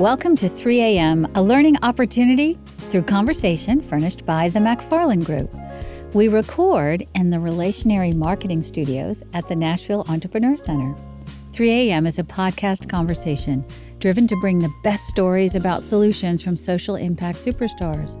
Welcome to 3 a.m., a learning opportunity through conversation furnished by the McFarland Group. We record in the Relationary Marketing Studios at the Nashville Entrepreneur Center. 3 a.m. is a podcast conversation driven to bring the best stories about solutions from social impact superstars.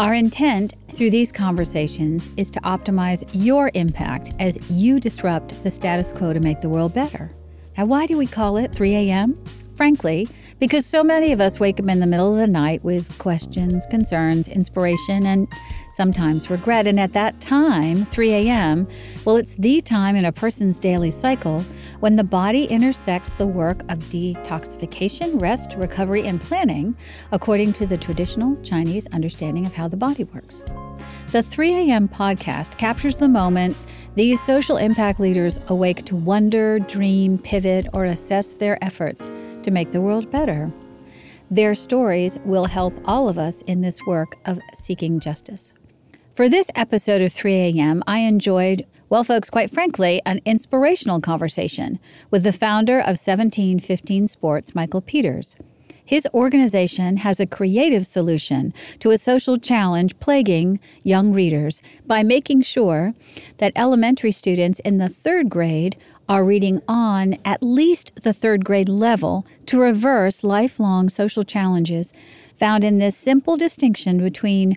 Our intent through these conversations is to optimize your impact as you disrupt the status quo to make the world better. Now, why do we call it 3 a.m.? Frankly, because so many of us wake up in the middle of the night with questions, concerns, inspiration, and sometimes regret. And at that time, 3 a.m., well, it's the time in a person's daily cycle when the body intersects the work of detoxification, rest, recovery, and planning, according to the traditional Chinese understanding of how the body works. The 3 a.m. podcast captures the moments these social impact leaders awake to wonder, dream, pivot, or assess their efforts to make the world better. Their stories will help all of us in this work of seeking justice. For this episode of 3 a.m., I enjoyed, well, folks, quite frankly, an inspirational conversation with the founder of 1715 Sports, Michael Peters. His organization has a creative solution to a social challenge plaguing young readers by making sure that elementary students in the third grade are reading on at least the third grade level to reverse lifelong social challenges found in this simple distinction between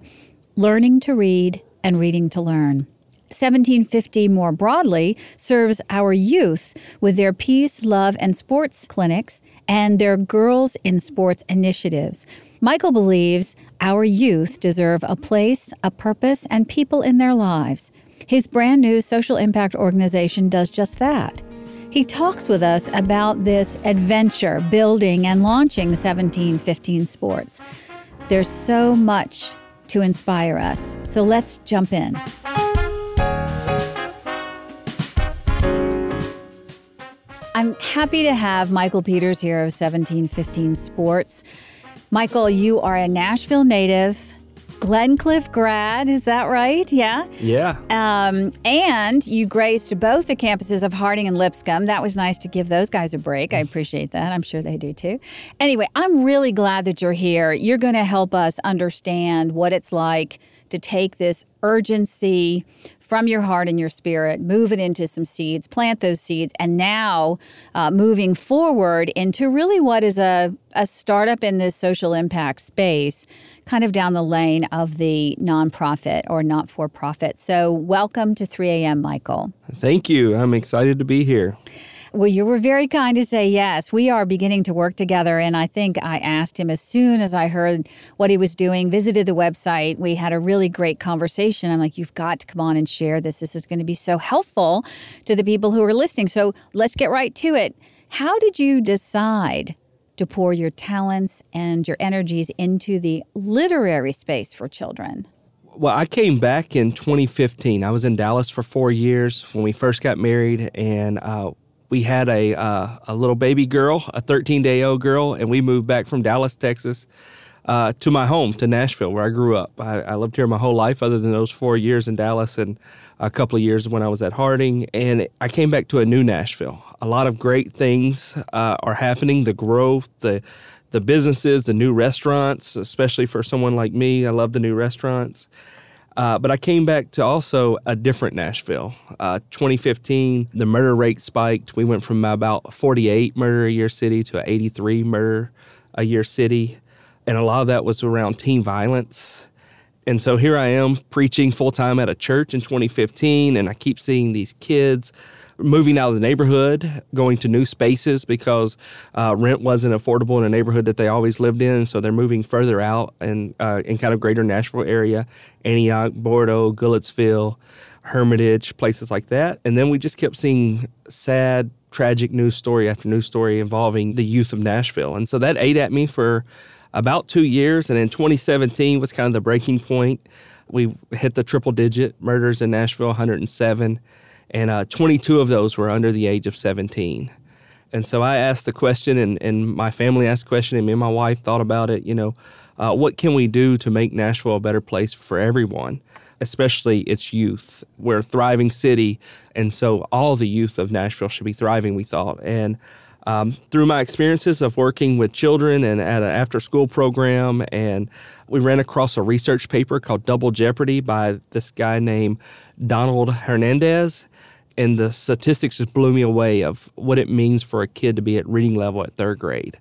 learning to read and reading to learn. 1715 more broadly serves our youth with their peace, love, and sports clinics and their Girls in Sports initiatives. Michael believes our youth deserve a place, a purpose, and people in their lives. His brand new social impact organization does just that. He talks with us about this adventure, building and launching 1715 Sports. There's so much to inspire us, so let's jump in. I'm happy to have Michael Peters here of 1715 Sports. Michael, you are a Nashville native, Glencliff grad, is that right? Yeah. Yeah. Um, and you graced both the campuses of Harding and Lipscomb. That was nice to give those guys a break. I appreciate that. I'm sure they do too. Anyway, I'm really glad that you're here. You're going to help us understand what it's like to take this urgency from your heart and your spirit, move it into some seeds, plant those seeds, and now uh, moving forward into really what is a, a startup in this social impact space, kind of down the lane of the nonprofit or not for profit. So, welcome to 3 a.m., Michael. Thank you. I'm excited to be here. Well, you were very kind to say yes. We are beginning to work together. And I think I asked him as soon as I heard what he was doing, visited the website. We had a really great conversation. I'm like, you've got to come on and share this. This is going to be so helpful to the people who are listening. So let's get right to it. How did you decide to pour your talents and your energies into the literary space for children? Well, I came back in 2015. I was in Dallas for four years when we first got married, and uh, we had a uh, a little baby girl, a 13 day old girl, and we moved back from Dallas, Texas, uh, to my home to Nashville, where I grew up. I, I, lived here my whole life, other than those four years in Dallas and a couple of years when I was at Harding. And I came back to a new Nashville. A lot of great things uh, are happening. The growth, the the businesses, the new restaurants, especially for someone like me. I love the new restaurants. Uh, but I came back to also a different Nashville. Uh, 2015, the murder rate spiked. We went from about 48 murder a year city to 83 murder a year city. And a lot of that was around teen violence. And so here I am preaching full time at a church in 2015, and I keep seeing these kids moving out of the neighborhood, going to new spaces because uh, rent wasn't affordable in a neighborhood that they always lived in. So they're moving further out and uh, in kind of greater Nashville area, Antioch, Bordeaux, Goodlettsville, Hermitage, places like that. And then we just kept seeing sad, tragic news story after news story involving the youth of Nashville. And so that ate at me for about two years. And in 2017 was kind of the breaking point. We hit the triple digit murders in Nashville, 107 and uh, 22 of those were under the age of 17. And so I asked the question, and, and my family asked the question, and me and my wife thought about it. You know, uh, what can we do to make Nashville a better place for everyone, especially its youth? We're a thriving city, and so all the youth of Nashville should be thriving, we thought. And Um, through my experiences of working with children and at an after school program, and we ran across a research paper called Double Jeopardy by this guy named Donald Hernandez. And the statistics just blew me away of what it means for a kid to be at reading level at third grade.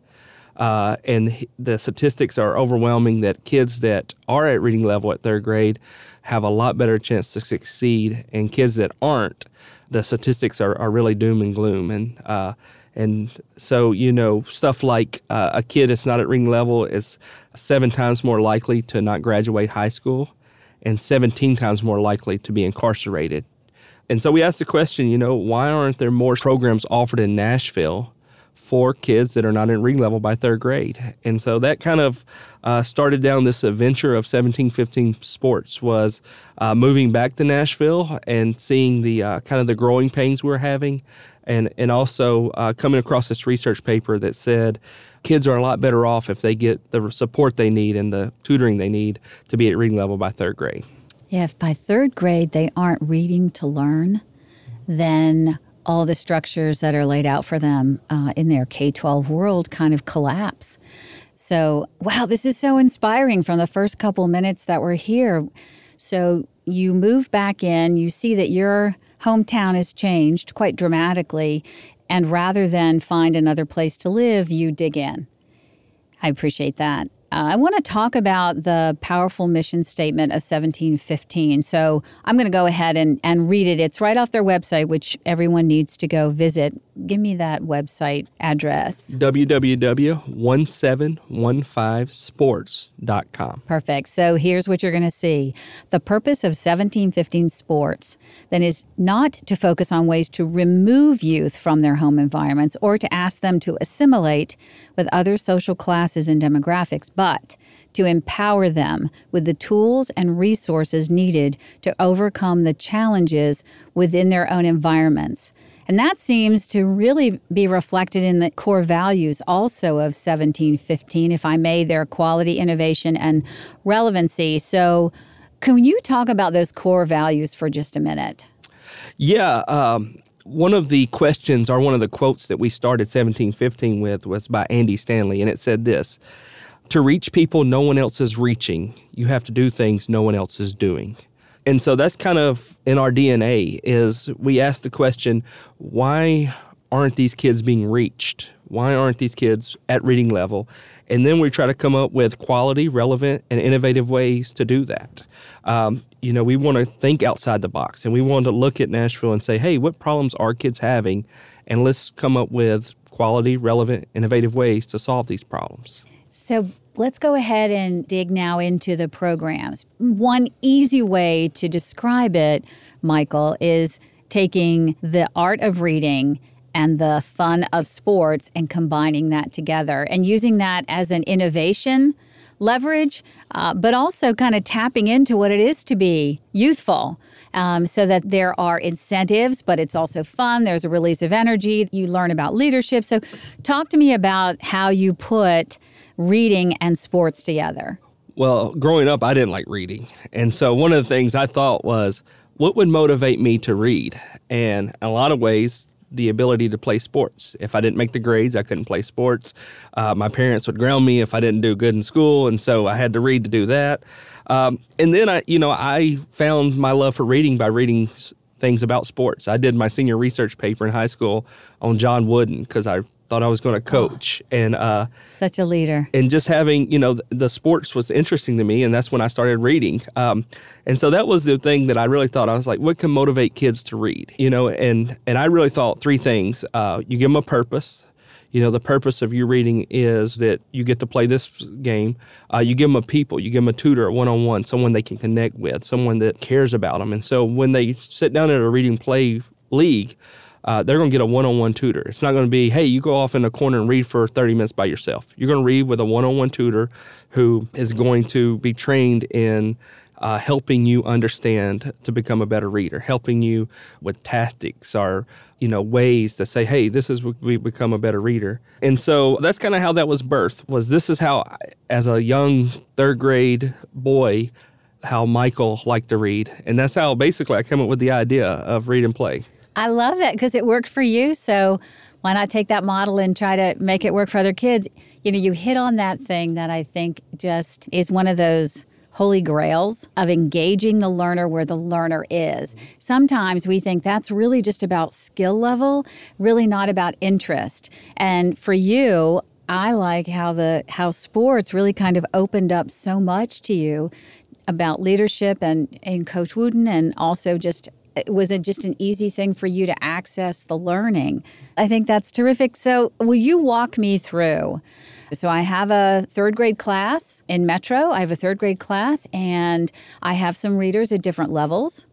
Uh, and the statistics are overwhelming that kids that are at reading level at third grade have a lot better chance to succeed, and kids that aren't, the statistics are, are really doom and gloom. And uh, and so you know stuff like uh, a kid that's not at reading level is seven times more likely to not graduate high school, and 17 times more likely to be incarcerated. And so we asked the question, you know, why aren't there more programs offered in Nashville for kids that are not in reading level by third grade. And so that kind of uh, started down this adventure of 1715 Sports was uh, moving back to Nashville and seeing the uh, kind of the growing pains we are having and, and also uh, coming across this research paper that said kids are a lot better off if they get the support they need and the tutoring they need to be at reading level by third grade. Yeah, if by third grade they aren't reading to learn, then all the structures that are laid out for them uh, in their K 12 world kind of collapse. So, wow, this is so inspiring from the first couple minutes that we're here. So, you move back in, you see that your hometown has changed quite dramatically, and rather than find another place to live, you dig in. I appreciate that. Uh, I want to talk about the powerful mission statement of 1715. So I'm going to go ahead and, and read it. It's right off their website, which everyone needs to go visit. Give me that website address www.1715sports.com. Perfect. So here's what you're going to see. The purpose of 1715 Sports then is not to focus on ways to remove youth from their home environments or to ask them to assimilate with other social classes and demographics, but to empower them with the tools and resources needed to overcome the challenges within their own environments. And that seems to really be reflected in the core values also of 1715, if I may, their quality, innovation, and relevancy. So, can you talk about those core values for just a minute? Yeah. Um, one of the questions or one of the quotes that we started 1715 with was by Andy Stanley, and it said this To reach people no one else is reaching, you have to do things no one else is doing. And so that's kind of in our DNA is we ask the question, why aren't these kids being reached? Why aren't these kids at reading level? And then we try to come up with quality, relevant, and innovative ways to do that. Um, you know, we want to think outside the box and we want to look at Nashville and say, hey, what problems are kids having? And let's come up with quality, relevant, innovative ways to solve these problems. So let's go ahead and dig now into the programs. One easy way to describe it, Michael, is taking the art of reading and the fun of sports and combining that together and using that as an innovation leverage, uh, but also kind of tapping into what it is to be youthful. Um, so that there are incentives, but it's also fun. There's a release of energy. You learn about leadership. So, talk to me about how you put reading and sports together. Well, growing up, I didn't like reading. And so, one of the things I thought was, what would motivate me to read? And a lot of ways, the ability to play sports. If I didn't make the grades, I couldn't play sports. Uh, my parents would ground me if I didn't do good in school, and so I had to read to do that. Um, and then I, you know, I found my love for reading by reading things about sports. I did my senior research paper in high school on John Wooden because I thought I was going to coach. Oh, and uh, such a leader. And just having, you know, the, the, sports was interesting to me, and that's when I started reading. Um, and so that was the thing that I really thought. I was like, what can motivate kids to read? You know, and and I really thought three things. Uh, you give them a purpose. You know, the purpose of you reading is that you get to play this game. Uh, you give them a people, you give them a tutor, one on one, someone they can connect with, someone that cares about them. And so when they sit down at a reading play league, uh, they're going to get a one-on-one tutor. It's not going to be, hey, you go off in a corner and read for 30 minutes by yourself. You're going to read with a one-on-one tutor who is going to be trained in uh, helping you understand to become a better reader, helping you with tactics or you know ways to say, hey, this is we become a better reader. And so that's kind of how that was birthed. Was this is how, as a young third grade boy, how Michael liked to read, and that's how basically I came up with the idea of read and play. I love that because it worked for you. So why not take that model and try to make it work for other kids? You know, you hit on that thing that I think just is one of those holy grails of engaging the learner where the learner is. Sometimes we think that's really just about skill level, really not about interest. And for you, I like how the how sports really kind of opened up so much to you about leadership and, and Coach Wooden and also just was it just an easy thing for you to access the learning. I think that's terrific. So will you walk me through? So I have a third grade class in Metro. I have a third grade class and I have some readers at different levels.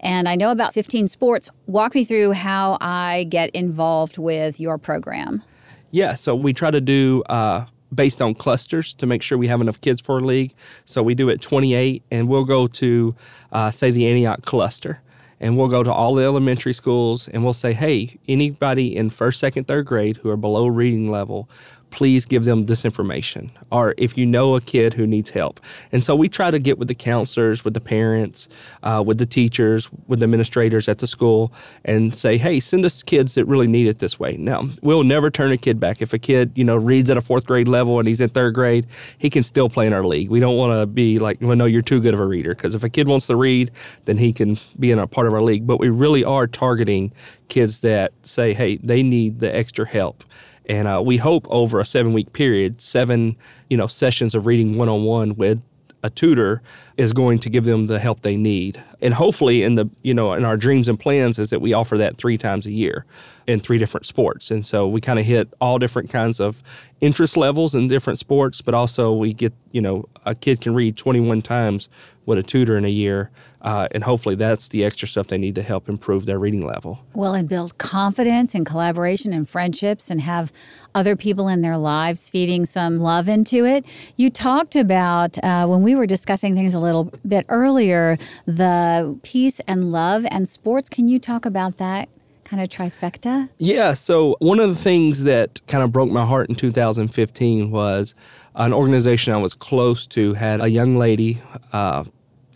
And I know about 15 sports. Walk me through how I get involved with your program. Yeah, so we try to do uh, based on clusters to make sure we have enough kids for a league. So we do it 28, and we'll go to, uh, say, the Antioch cluster. And we'll go to all the elementary schools and we'll say, hey, anybody in first, second, third grade who are below reading level, please give them this information. Or if you know a kid who needs help. And so we try to get with the counselors, with the parents, uh, with the teachers, with the administrators at the school and say, hey, send us kids that really need it this way. Now, we'll never turn a kid back. If a kid, you know, reads at a fourth grade level and he's in third grade, he can still play in our league. We don't want to be like, well, no, you're too good of a reader. Because if a kid wants to read, then he can be in a part of our league. But we really are targeting kids that say, hey, they need the extra help. And uh, we hope over a seven week period, seven you know sessions of reading one on one with a tutor is going to give them the help they need. And hopefully in the you know in our dreams and plans is that we offer that 3 times a year in three different sports. And so we kind of hit all different kinds of interest levels in different sports, but also we get, you know, a kid can read 21 times with a tutor in a year. Uh, and hopefully that's the extra stuff they need to help improve their reading level. Well, and build confidence and collaboration and friendships and have other people in their lives feeding some love into it. You talked about uh, when we were discussing things a little bit earlier the peace and love and sports. Can you talk about that? Kind of trifecta? Yeah. So, one of the things that kind of broke my heart in 2015 was an organization I was close to had a young lady uh,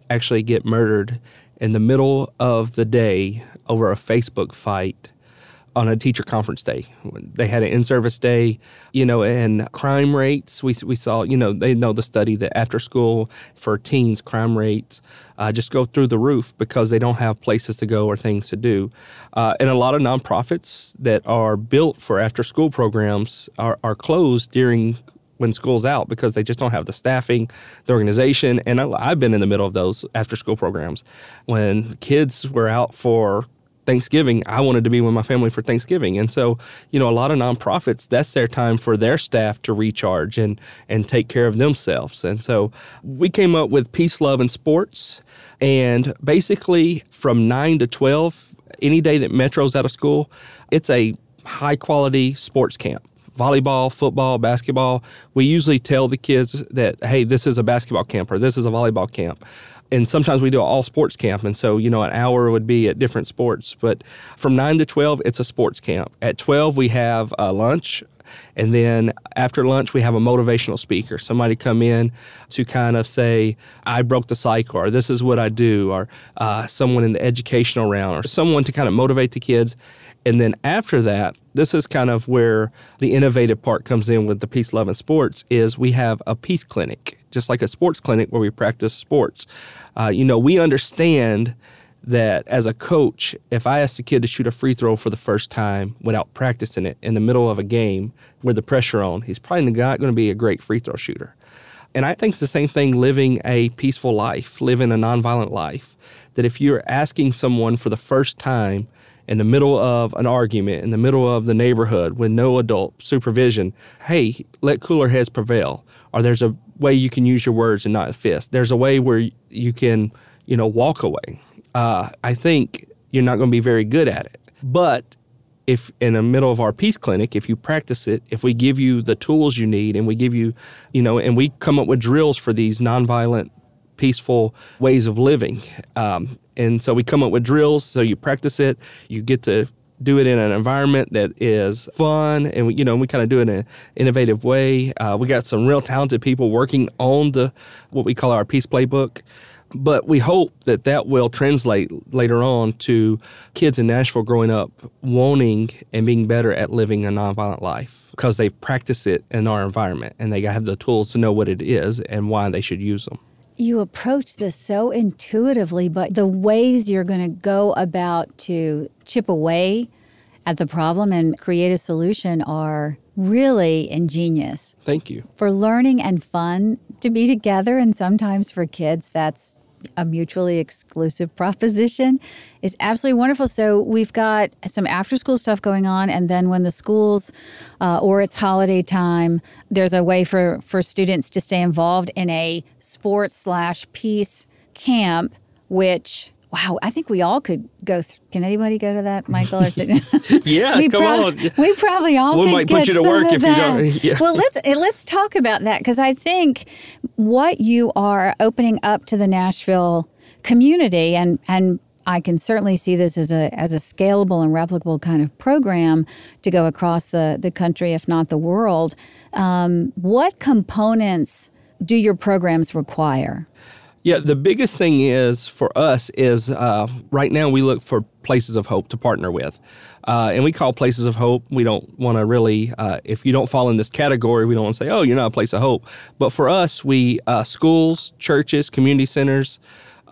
actually get murdered in the middle of the day over a Facebook fight on a teacher conference day. They had an in-service day, you know, and crime rates. We we saw, you know, they know the study that after school for teens, crime rates uh, just go through the roof because they don't have places to go or things to do. Uh, and a lot of nonprofits that are built for after-school programs are, are closed during when school's out because they just don't have the staffing, the organization. And I, have been in the middle of those after school programs when kids were out for Thanksgiving, I wanted to be with my family for Thanksgiving. And so, you know, a lot of nonprofits, that's their time for their staff to recharge and, and take care of themselves. And so we came up with Peace, Love, and Sports. And basically, from 9 to 12, any day that Metro's out of school, it's a high quality sports camp volleyball, football, basketball. We usually tell the kids that, hey, this is a basketball camp or this is a volleyball camp and sometimes we do all sports camp and so you know an hour would be at different sports but from 9 to 12 it's a sports camp. At 12 we have a lunch and then after lunch we have a motivational speaker. Somebody come in to kind of say i broke the cycle or this is what i do or uh, someone in the educational round or someone to kind of motivate the kids. And then after that, this is kind of where the innovative part comes in with the Peace, Love, and Sports is we have a peace clinic, just like a sports clinic where we practice sports. Uh, you know, we understand that as a coach, if I ask a kid to shoot a free throw for the first time without practicing it in the middle of a game with the pressure on, he's probably not going to be a great free throw shooter. And I think it's the same thing living a peaceful life, living a nonviolent life. That if you're asking someone for the first time in the middle of an argument, in the middle of the neighborhood with no adult supervision, hey, let cooler heads prevail. Or there's a way you can use your words and not fist. There's a way where you can, you know, walk away. Uh, I think you're not going to be very good at it. But if in the middle of our peace clinic, if you practice it, if we give you the tools you need and we give you, you know, and we come up with drills for these nonviolent, peaceful ways of living, um, and so we come up with drills. So you practice it. You get to do it in an environment that is fun and we, you know we kind of do it in an innovative way uh, we got some real talented people working on the what we call our peace playbook But we hope that that will translate later on to kids in Nashville growing up wanting and being better at living a nonviolent life because they've practiced it in our environment and they have the tools to know what it is and why they should use them. You approach this so intuitively, but the ways you're going to go about to chip away at the problem and create a solution are really ingenious. Thank you. For learning and fun to be together, and sometimes for kids, that's a mutually exclusive proposition is absolutely wonderful. So we've got some after school stuff going on, and then when the schools uh, or it's holiday time, there's a way for for students to stay involved in a sports slash peace camp, which Wow, I think we all could go. Th- Can anybody go to that, Michael? Or yeah, we come prob- on. We probably all. We might put you to work if you that. don't- yeah. Well, let's eh, let's talk about that because I think what you are opening up to the Nashville community, and and I can certainly see this as a as a scalable and replicable kind of program to go across the the country, if not the world. Um, what components do your programs require? Yeah, the biggest thing is for us is uh, right now we look for places of hope to partner with. Uh, and we call places of hope. We don't want to really, uh, if you don't fall in this category, we don't want to say, oh, you're not a place of hope. But for us, we uh, schools, churches, community centers,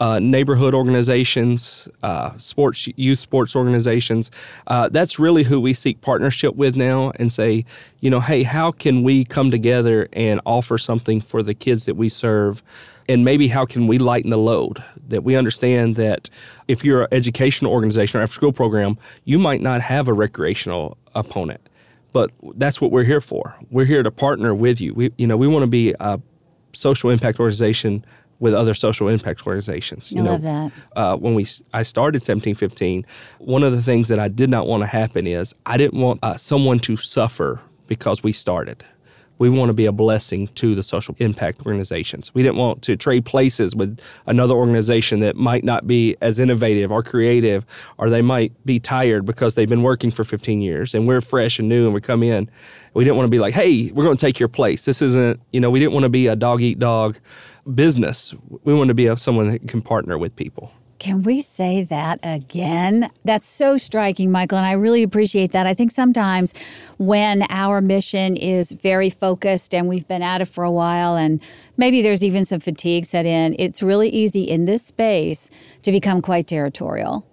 uh, neighborhood organizations, uh, sports, youth sports organizations. Uh, that's really who we seek partnership with now and say, you know, hey, how can we come together and offer something for the kids that we serve? And maybe how can we lighten the load? That we understand that if you're an educational organization or after school program, you might not have a recreational opponent. But that's what we're here for. We're here to partner with you. We, you know, we want to be a social impact organization with other social impact organizations. You I know, love that. uh, when we I started 1715, one of the things that I did not want to happen is I didn't want uh, someone to suffer because we started. We want to be a blessing to the social impact organizations. We didn't want to trade places with another organization that might not be as innovative or creative, or they might be tired because they've been working for 15 years and we're fresh and new and we come in. We didn't want to be like, hey, we're going to take your place. This isn't, you know, we didn't want to be a dog eat dog business. We want to be someone that can partner with people. Can we say that again? That's so striking, Michael, and I really appreciate that. I think sometimes when our mission is very focused and we've been at it for a while and maybe there's even some fatigue set in, it's really easy in this space to become quite territorial.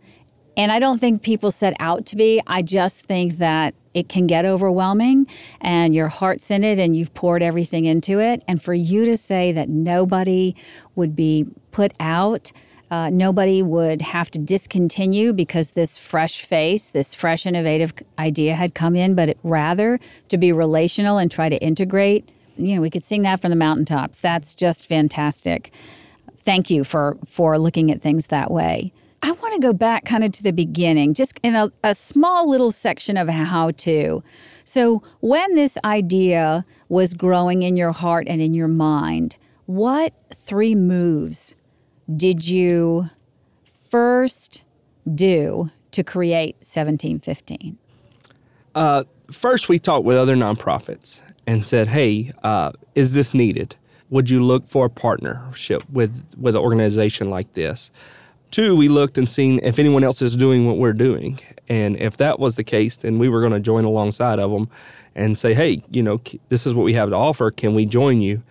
And I don't think people set out to be. I just think that it can get overwhelming and your heart's in it and you've poured everything into it. And for you to say that nobody would be put out, uh, nobody would have to discontinue because this fresh face, this fresh innovative idea had come in, but it, rather to be relational and try to integrate. You know, we could sing that from the mountaintops. That's just fantastic. Thank you for for looking at things that way. I want to go back kind of to the beginning, just in a, a small little section of how to. So, when this idea was growing in your heart and in your mind, what three moves did you first do to create 1715? Uh, first, we talked with other nonprofits and said, "Hey, uh, is this needed? Would you look for a partnership with with an organization like this?" Two, we looked and seen if anyone else is doing what we're doing, and if that was the case, then we were going to join alongside of them and say, "Hey, you know, this is what we have to offer. Can we join you?"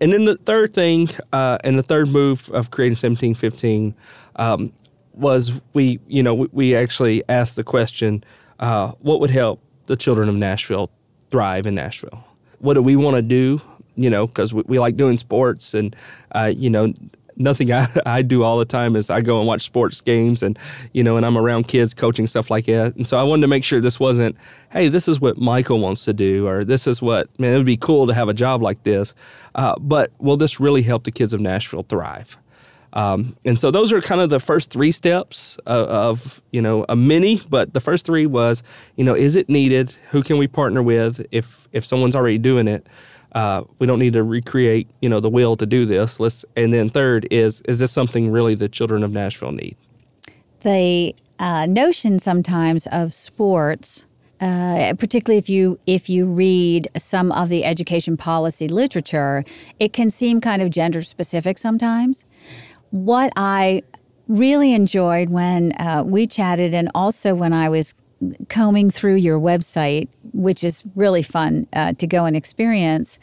And then the third thing, uh, and the third move of creating 1715 um, was we, you know, we, we actually asked the question, uh, what would help the children of Nashville thrive in Nashville? What do we want to do? You know, because we, we like doing sports, and uh, you know, nothing I, I do all the time is I go and watch sports games, and you know, and I'm around kids coaching stuff like that. And so I wanted to make sure this wasn't, hey, this is what Michael wants to do, or this is what man, it would be cool to have a job like this. Uh, but will this really help the kids of Nashville thrive? Um, and so those are kind of the first three steps of, of, you know a mini, but the first three was you know is it needed? Who can we partner with if if someone's already doing it? Uh, we don't need to recreate you know the wheel to do this. Let's and then third is is this something really the children of Nashville need? the uh, notion sometimes of sports, uh, particularly if you if you read some of the education policy literature, it can seem kind of gender specific sometimes. what I really enjoyed when uh, we chatted, and also when I was combing through your website, which is really fun uh, to go and experience,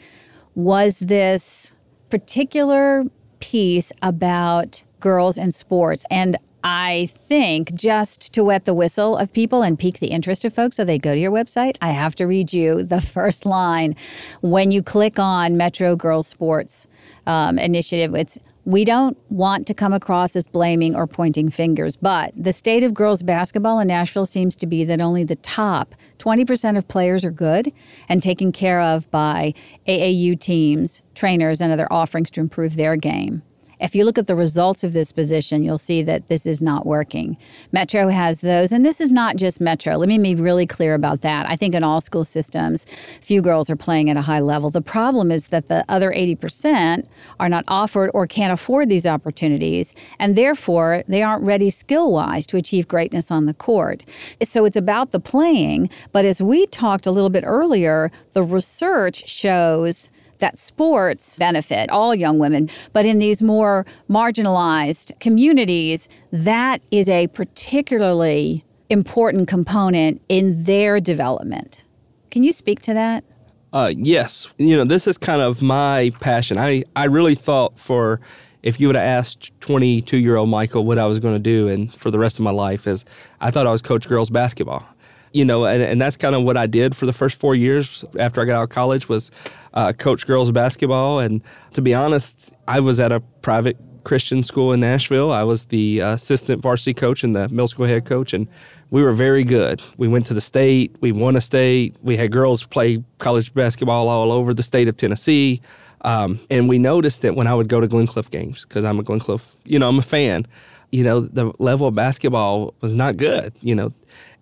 was this particular piece about girls and sports. And I think just to wet the whistle of people and pique the interest of folks so they go to your website, I have to read you the first line when you click on Metro Girls Sports um, Initiative. It's we don't want to come across as blaming or pointing fingers, but the state of girls basketball in Nashville seems to be that only the top 20% of players are good and taken care of by AAU teams, trainers, and other offerings to improve their game. If you look at the results of this position, you'll see that this is not working. Metro has those, and this is not just Metro. Let me be really clear about that. I think in all school systems, few girls are playing at a high level. The problem is that the other 80% are not offered or can't afford these opportunities, and therefore they aren't ready skill wise to achieve greatness on the court. So it's about the playing, but as we talked a little bit earlier, the research shows that sports benefit all young women, but in these more marginalized communities, that is a particularly important component in their development. Can you speak to that? Uh, yes. You know, this is kind of my passion. I, I really thought for if you would have asked 22 year old Michael what I was going to do and for the rest of my life is I thought I was coach girls basketball you know, and, and that's kind of what I did for the first four years after I got out of college was uh, coach girls basketball. And to be honest, I was at a private Christian school in Nashville. I was the assistant varsity coach and the middle school head coach, and we were very good. We went to the state, we won a state, we had girls play college basketball all over the state of Tennessee. Um, and we noticed that when I would go to Glencliff games, because I'm a Glencliff, you know, I'm a fan, you know, the level of basketball was not good. You know,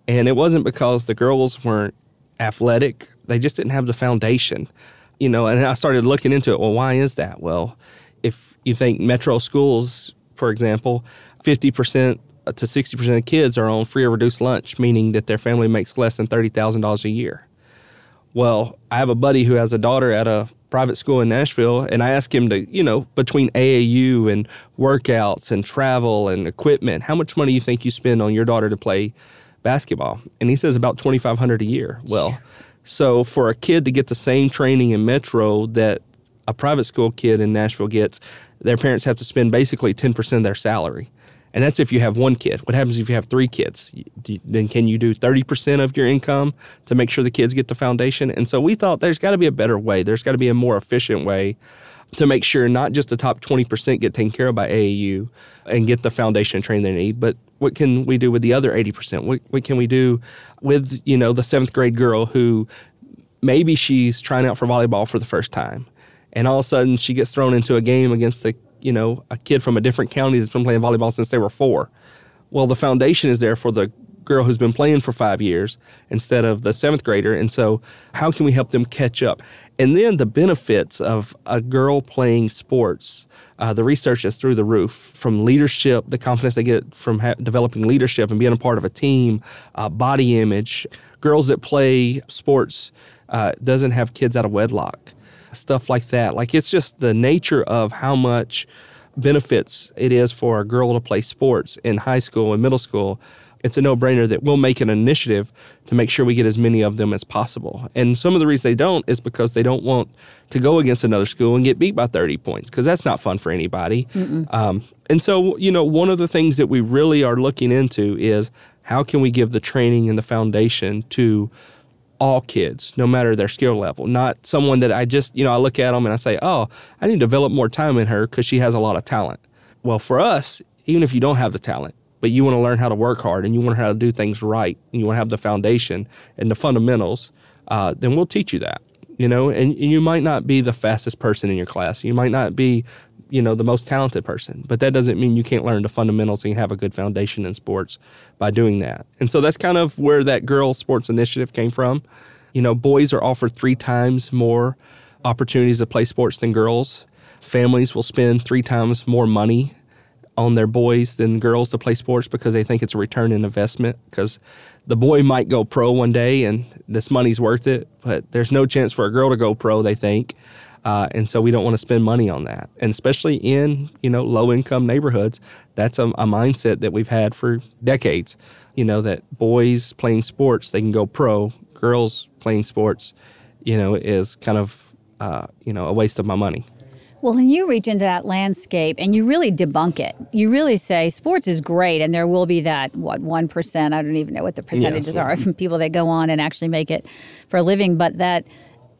and it wasn't because the girls weren't athletic, they just didn't have the foundation. You know, and I started looking into it. Well, why is that? Well, if you think metro schools, for example, 50% to 60% of kids are on free or reduced lunch, meaning that their family makes less than $30,000 a year. Well, I have a buddy who has a daughter at a private school in Nashville, and I asked him to, you know, between AAU and workouts and travel and equipment, how much money do you think you spend on your daughter to play basketball. And he says about 2500 a year. Well, so for a kid to get the same training in Metro that a private school kid in Nashville gets, their parents have to spend basically 10% of their salary. And that's if you have one kid. What happens if you have three kids? Then can you do 30% of your income to make sure the kids get the foundation? And so we thought there's got to be a better way. There's got to be a more efficient way to make sure not just the top 20% get taken care of by AAU and get the foundation training they need, but what can we do with the other 80%? What, what can we do with, you know, the seventh grade girl who maybe she's trying out for volleyball for the first time and all of a sudden she gets thrown into a game against a, you know, a kid from a different county that's been playing volleyball since they were four. Well, the foundation is there for the girl who's been playing for five years instead of the seventh grader. And so, how can we help them catch up? And then the benefits of a girl playing sports. Uh, the research is through the roof from leadership, the confidence they get from ha- developing leadership and being a part of a team, uh, body image. Girls that play sports uh, doesn't have kids out of wedlock, stuff like that. Like it's just the nature of how much benefits it is for a girl to play sports in high school and middle school it's a no brainer that we'll make an initiative to make sure we get as many of them as possible. And some of the reasons they don't is because they don't want to go against another school and get beat by 30 points because that's not fun for anybody. Um, and so, you know, one of the things that we really are looking into is how can we give the training and the foundation to all kids, no matter their skill level, not someone that I just, you know, I look at them and I say, oh, I need to develop more time in her because she has a lot of talent. Well, for us, even if you don't have the talent, but you want to learn how to work hard and you want to how to do things right and you want to have the foundation and the fundamentals, uh, then we'll teach you that. You know, and, and you might not be the fastest person in your class. You might not be, you know, the most talented person, but that doesn't mean you can't learn the fundamentals and have a good foundation in sports by doing that. And so that's kind of where that girl sports initiative came from. You know, boys are offered three times more opportunities to play sports than girls. Families will spend three times more money on their boys than girls to play sports because they think it's a return in investment because the boy might go pro one day and this money's worth it, but there's no chance for a girl to go pro, they think. Uh, and so we don't want to spend money on that. And especially in, you know, low income neighborhoods, that's a, a mindset that we've had for decades. You know, that boys playing sports, they can go pro, girls playing sports, you know, is kind of, uh, you know, a waste of my money. Well, when you reach into that landscape and you really debunk it, you really say sports is great, and there will be that what one percent. I don't even know what the percentages yeah. are from people that go on and actually make it for a living, but that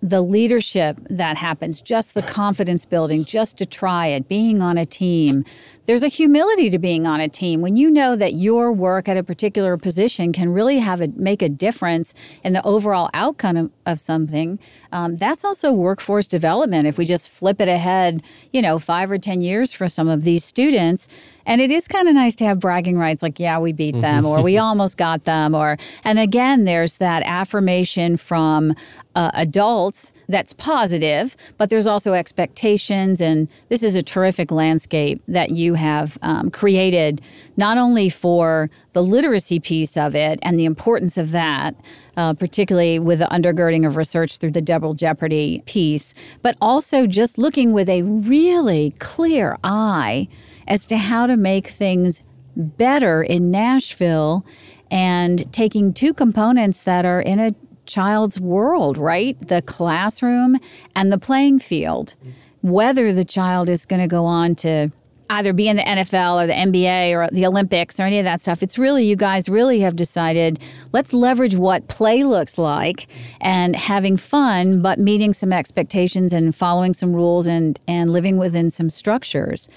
the leadership that happens, just the confidence building, just to try it, being on a team. There's a humility to being on a team when you know that your work at a particular position can really have a make a difference in the overall outcome of, of something. Um, that's also workforce development. If we just flip it ahead, you know, five or ten years for some of these students, and it is kind of nice to have bragging rights like, yeah, we beat them or we almost got them. Or, and again, there's that affirmation from uh, adults that's positive, but there's also expectations. And this is a terrific landscape that you have um, created, not only for the literacy piece of it and the importance of that. Uh, particularly with the undergirding of research through the double jeopardy piece, but also just looking with a really clear eye as to how to make things better in Nashville and taking two components that are in a child's world, right? The classroom and the playing field. Whether the child is going to go on to either be in the NFL or the NBA or the Olympics or any of that stuff. It's really, you guys really have decided let's leverage what play looks like and having fun, but meeting some expectations and following some rules and, and living within some structures.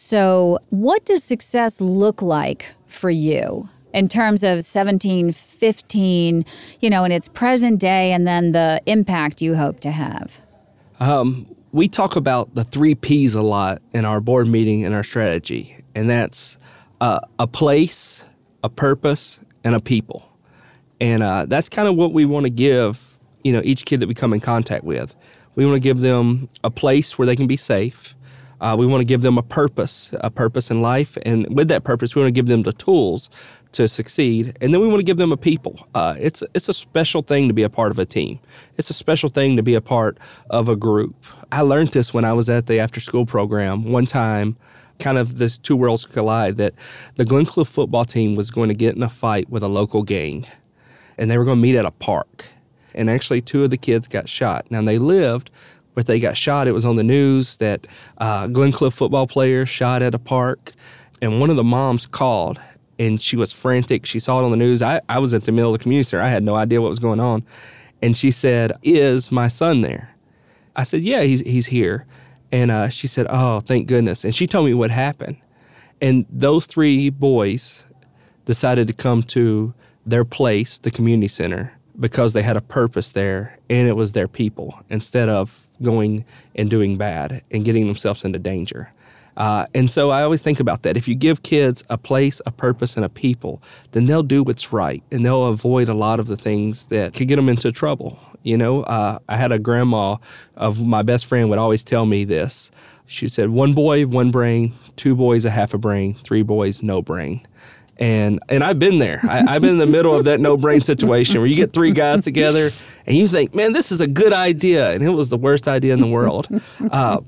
So, what does success look like for you? in terms of 1715, you know, in its present day and then the impact you hope to have? Um, we talk about the three P's a lot in our board meeting and our strategy, and that's uh, a place, a purpose, and a people. And uh, that's kind of what we want to give, you know, each kid that we come in contact with. We want to give them a place where they can be safe. Uh, we want to give them a purpose, a purpose in life, and with that purpose, we want to give them the tools to succeed. And then we want to give them a people. Uh, it's it's a special thing to be a part of a team. It's a special thing to be a part of a group. I learned this when I was at the after school program one time. Kind of this two worlds collide that the Glencliff football team was going to get in a fight with a local gang, and they were going to meet at a park. And actually, two of the kids got shot. Now they lived but they got shot. It was on the news that uh, Glencliff football player shot at a park, and one of the moms called and she was frantic. She saw it on the news. I, I was at the middle of the community center. I had no idea what was going on. And she said, Is my son there? I said, Yeah, he's, he's here. And uh, she said, Oh, thank goodness. And she told me what happened. And those three boys decided to come to their place, the community center, because they had a purpose there and it was their people instead of going and doing bad and getting themselves into danger. Uh, and so I always think about that. If you give kids a place, a purpose, and a people, then they'll do what's right and they'll avoid a lot of the things that could get them into trouble. You know, uh, I had a grandma of my best friend would always tell me this. She said, one boy, one brain, two boys, a half a brain, three boys, no brain. And and I've been there. I, have been in the middle of that no brain situation where you get three guys together and you think, man, this is a good idea, and it was the worst idea in the world. Uh,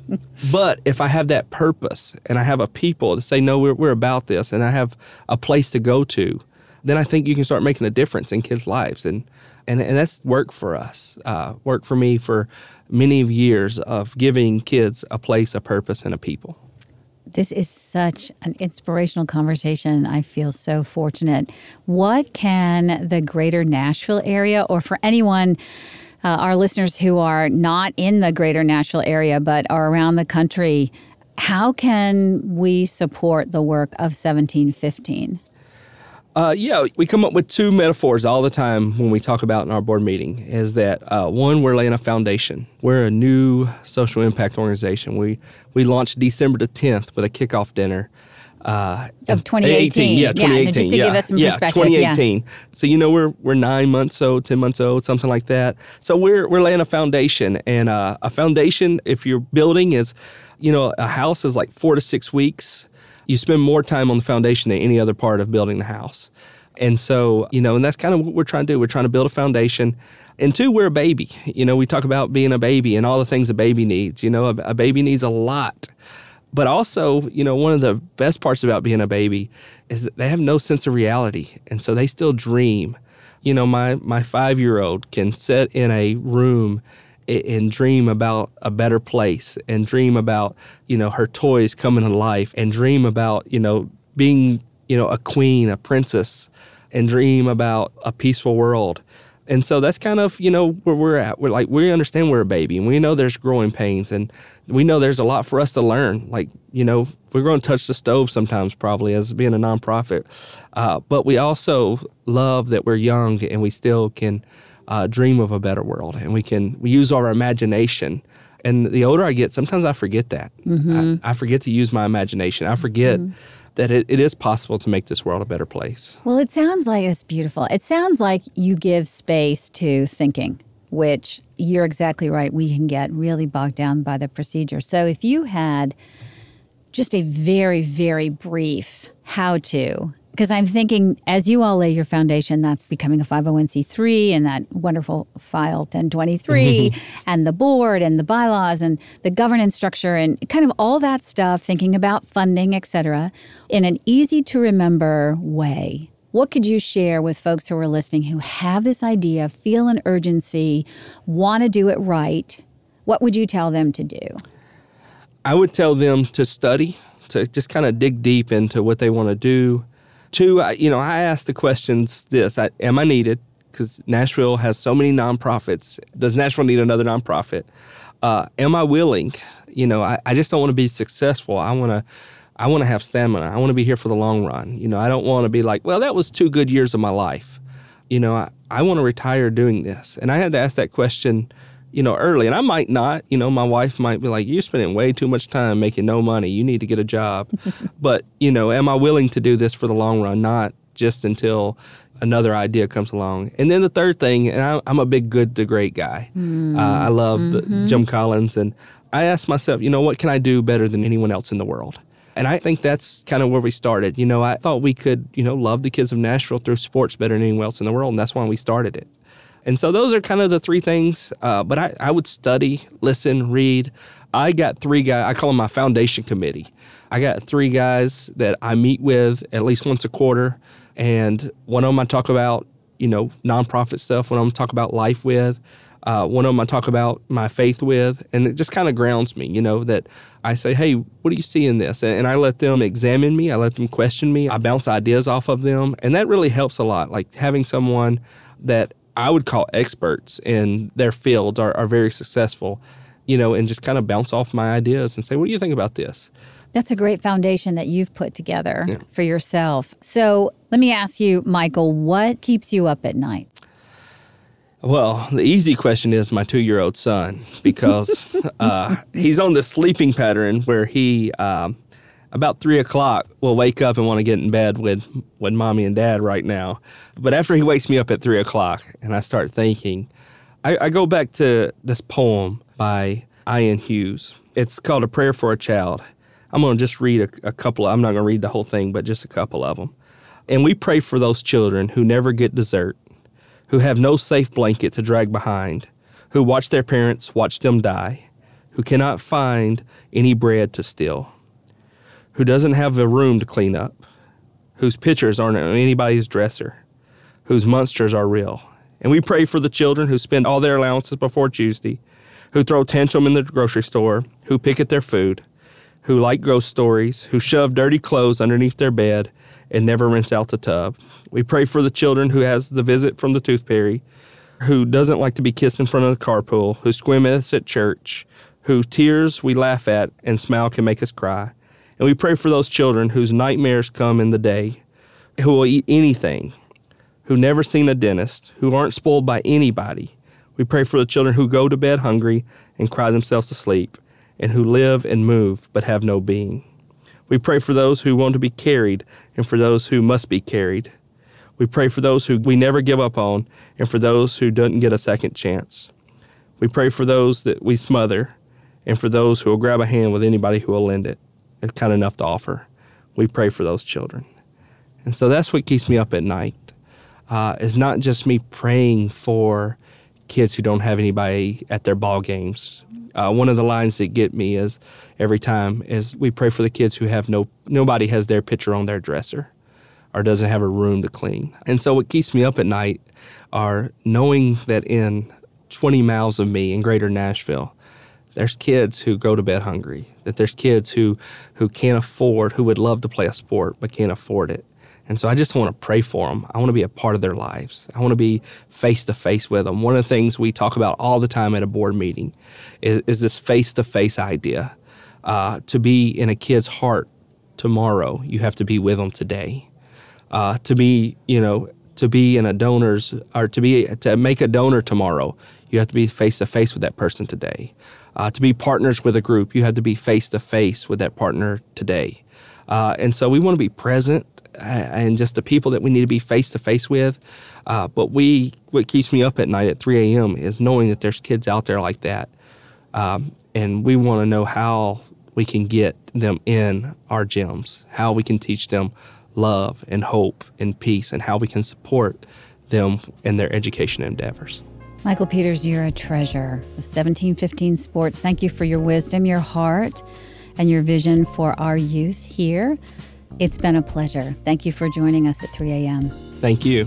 but if I have that purpose and I have a people to say, no, we're we're about this, and I have a place to go to, then I think you can start making a difference in kids' lives, and and and that's work for us. Uh, work for me for many years of giving kids a place, a purpose, and a people. This is such an inspirational conversation. I feel so fortunate. What can the greater Nashville area, or for anyone, uh, our listeners who are not in the greater Nashville area but are around the country, how can we support the work of 1715? Uh, yeah, we come up with two metaphors all the time when we talk about in our board meeting. Is that uh, one? We're laying a foundation. We're a new social impact organization. We we launched December the tenth with a kickoff dinner. Uh, of 2018, yeah, 2018, yeah, just to yeah, give us some yeah, perspective, 2018. Yeah. So you know we're we're nine months old, ten months old, something like that. So we're we're laying a foundation, and uh, a foundation, if you're building, is you know a house is like four to six weeks you spend more time on the foundation than any other part of building the house. And so, you know, and that's kind of what we're trying to do. We're trying to build a foundation. And two, we're a baby. You know, we talk about being a baby and all the things a baby needs. You know, a, a baby needs a lot. But also, you know, one of the best parts about being a baby is that they have no sense of reality. And so they still dream. You know, my, my five year old can sit in a room and dream about a better place and dream about, you know, her toys coming to life and dream about, you know, being, you know, a queen, a princess, and dream about a peaceful world. And so that's kind of, you know, where we're at. We're like, we understand we're a baby and we know there's growing pains and we know there's a lot for us to learn. Like, you know, we're going to touch the stove sometimes, probably as being a nonprofit. Uh, but we also love that we're young and we still can uh, dream of a better world and we can we use our imagination. And the older I get, sometimes I forget that. Mm-hmm. I, I, forget to use my imagination. I forget. Mm-hmm that it, it is possible to make this world a better place. Well, it sounds like it's beautiful. It sounds like you give space to thinking, which you're exactly right. We can get really bogged down by the procedure. So if you had just a very, very brief how to because I'm thinking as you all lay your foundation, that's becoming a 501c3 and that wonderful file 1023 mm-hmm. and the board and the bylaws and the governance structure and kind of all that stuff, thinking about funding, et cetera, in an easy to remember way. What could you share with folks who are listening who have this idea, feel an urgency, want to do it right? What would you tell them to do? I would tell them to study, to just kind of dig deep into what they want to do Two, I, you know, I ask the questions this I, Am I needed? Because Nashville has so many nonprofits. Does Nashville need another nonprofit? Uh, am I willing? You know, I, I just don't want to be successful. I want to. I want to have stamina. I want to be here for the long run. You know, I don't want to be like, well, that was two good years of my life. You know, I, I want to retire doing this. And I had to ask that question you know, early. And I might not, you know, my wife might be like, you're spending way too much time making no money. You need to get a job. but, you know, am I willing to do this for the long run? Not just until another idea comes along. And then the third thing, and I, am a big good to great guy. Mm. Uh, I love mm-hmm. Jim Collins. And I asked myself, you know, what can I do better than anyone else in the world? And I think that's kind of where we started. You know, I thought we could, you know, love the kids of Nashville through sports better than anyone else in the world. And that's why we started it. And so those are kind of the three things. Uh, but I, I would study, listen, read. I got three guys, I call them my foundation committee. I got three guys that I meet with at least once a quarter. And one of them I talk about, you know, nonprofit stuff. One of them I talk about life with. Uh, one of them I talk about my faith with, and it just kind of grounds me, you know, that I say, hey, what do you see in this? And, and, I let them examine me, I let them question me, I bounce ideas off of them, and that really helps a lot. Like having someone that I would call experts in their field are, are very successful, you know, and just kind of bounce off my ideas and say, what do you think about this? That's a great foundation that you've put together yeah. for yourself. So let me ask you, Michael, what keeps you up at night? Well, the easy question is my two year old son because uh, he's on the sleeping pattern where he um, about three o'clock will wake up and want to get in bed with with mommy and dad right now. But after he wakes me up at three o'clock and I start thinking, I, I go back to this poem by Ian Hughes. It's called A Prayer for a Child. I'm going to just read a, a couple. Of, I'm not going to read the whole thing, but just a couple of them. And we pray for those children who never get dessert, who have no safe blanket to drag behind, who watch their parents watch them die, who cannot find any bread to steal who doesn't have a room to clean up, whose pictures aren't on anybody's dresser, whose monsters are real. And we pray for the children who spend all their allowances before Tuesday, who throw tantrum in the grocery store, who pick at their food, who like ghost stories, who shove dirty clothes underneath their bed and never rinse out the tub. We pray for the children who has the visit from the tooth fairy, who doesn't like to be kissed in front of the carpool, who squim us at church, whose tears we laugh at and smile can make us cry. And we pray for those children whose nightmares come in the day, who will eat anything, who never seen a dentist, who aren't spoiled by anybody. We pray for the children who go to bed hungry and cry themselves to sleep, and who live and move but have no being. We pray for those who want to be carried and for those who must be carried. We pray for those who we never give up on and for those who don't get a second chance. We pray for those that we smother and for those who will grab a hand with anybody who will lend it kind enough to offer. We pray for those children. And so that's what keeps me up at night. Uh, is not just me praying for kids who don't have anybody at their ball games. Uh, one of the lines that get me is every time is we pray for the kids who have no nobody has their picture on their dresser or doesn't have a room to clean. And so what keeps me up at night are knowing that in 20 miles of me in greater Nashville, there's kids who go to bed hungry, that there's kids who, who can't afford, who would love to play a sport but can't afford it. And so I just want to pray for them. I want to be a part of their lives. I want to be face to face with them. One of the things we talk about all the time at a board meeting is, is this face to face idea. Uh, to be in a kid's heart tomorrow, you have to be with them today. Uh, to be, you know, to be in a donor's or to be to make a donor tomorrow, you have to be face to face with that person today. Uh, to be partners with a group, you have to be face to face with that partner today. Uh, and so we want to be present and just the people that we need to be face to face with. Uh, but we, what keeps me up at night at 3 a.m. is knowing that there's kids out there like that, um, and we want to know how we can get them in our gyms, how we can teach them love and hope and peace, and how we can support them in their education endeavors. Michael Peters, you're a treasure of 1715 Sports. Thank you for your wisdom, your heart, and your vision for our youth here. It's been a pleasure. Thank you for joining us at 3 a.m. Thank you.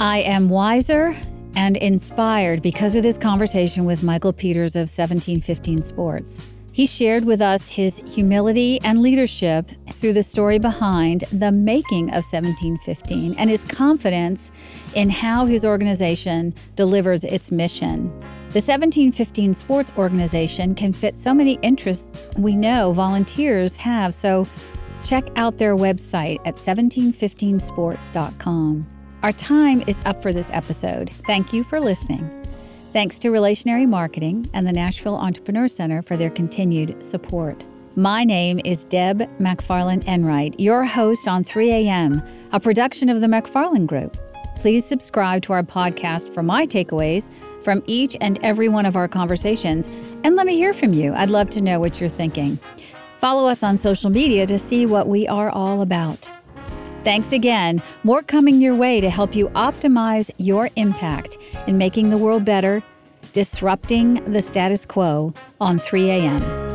I am wiser and inspired because of this conversation with Michael Peters of 1715 Sports. He shared with us his humility and leadership through the story behind the making of 1715 and his confidence in how his organization delivers its mission. The 1715 Sports Organization can fit so many interests we know volunteers have, so check out their website at 1715sports.com. Our time is up for this episode. Thank you for listening. Thanks to Relationary Marketing and the Nashville Entrepreneur Center for their continued support. My name is Deb McFarland Enright, your host on 3 a.m., a production of the McFarland Group. Please subscribe to our podcast for my takeaways from each and every one of our conversations, and let me hear from you. I'd love to know what you're thinking. Follow us on social media to see what we are all about. Thanks again. More coming your way to help you optimize your impact in making the world better, disrupting the status quo on 3 a.m.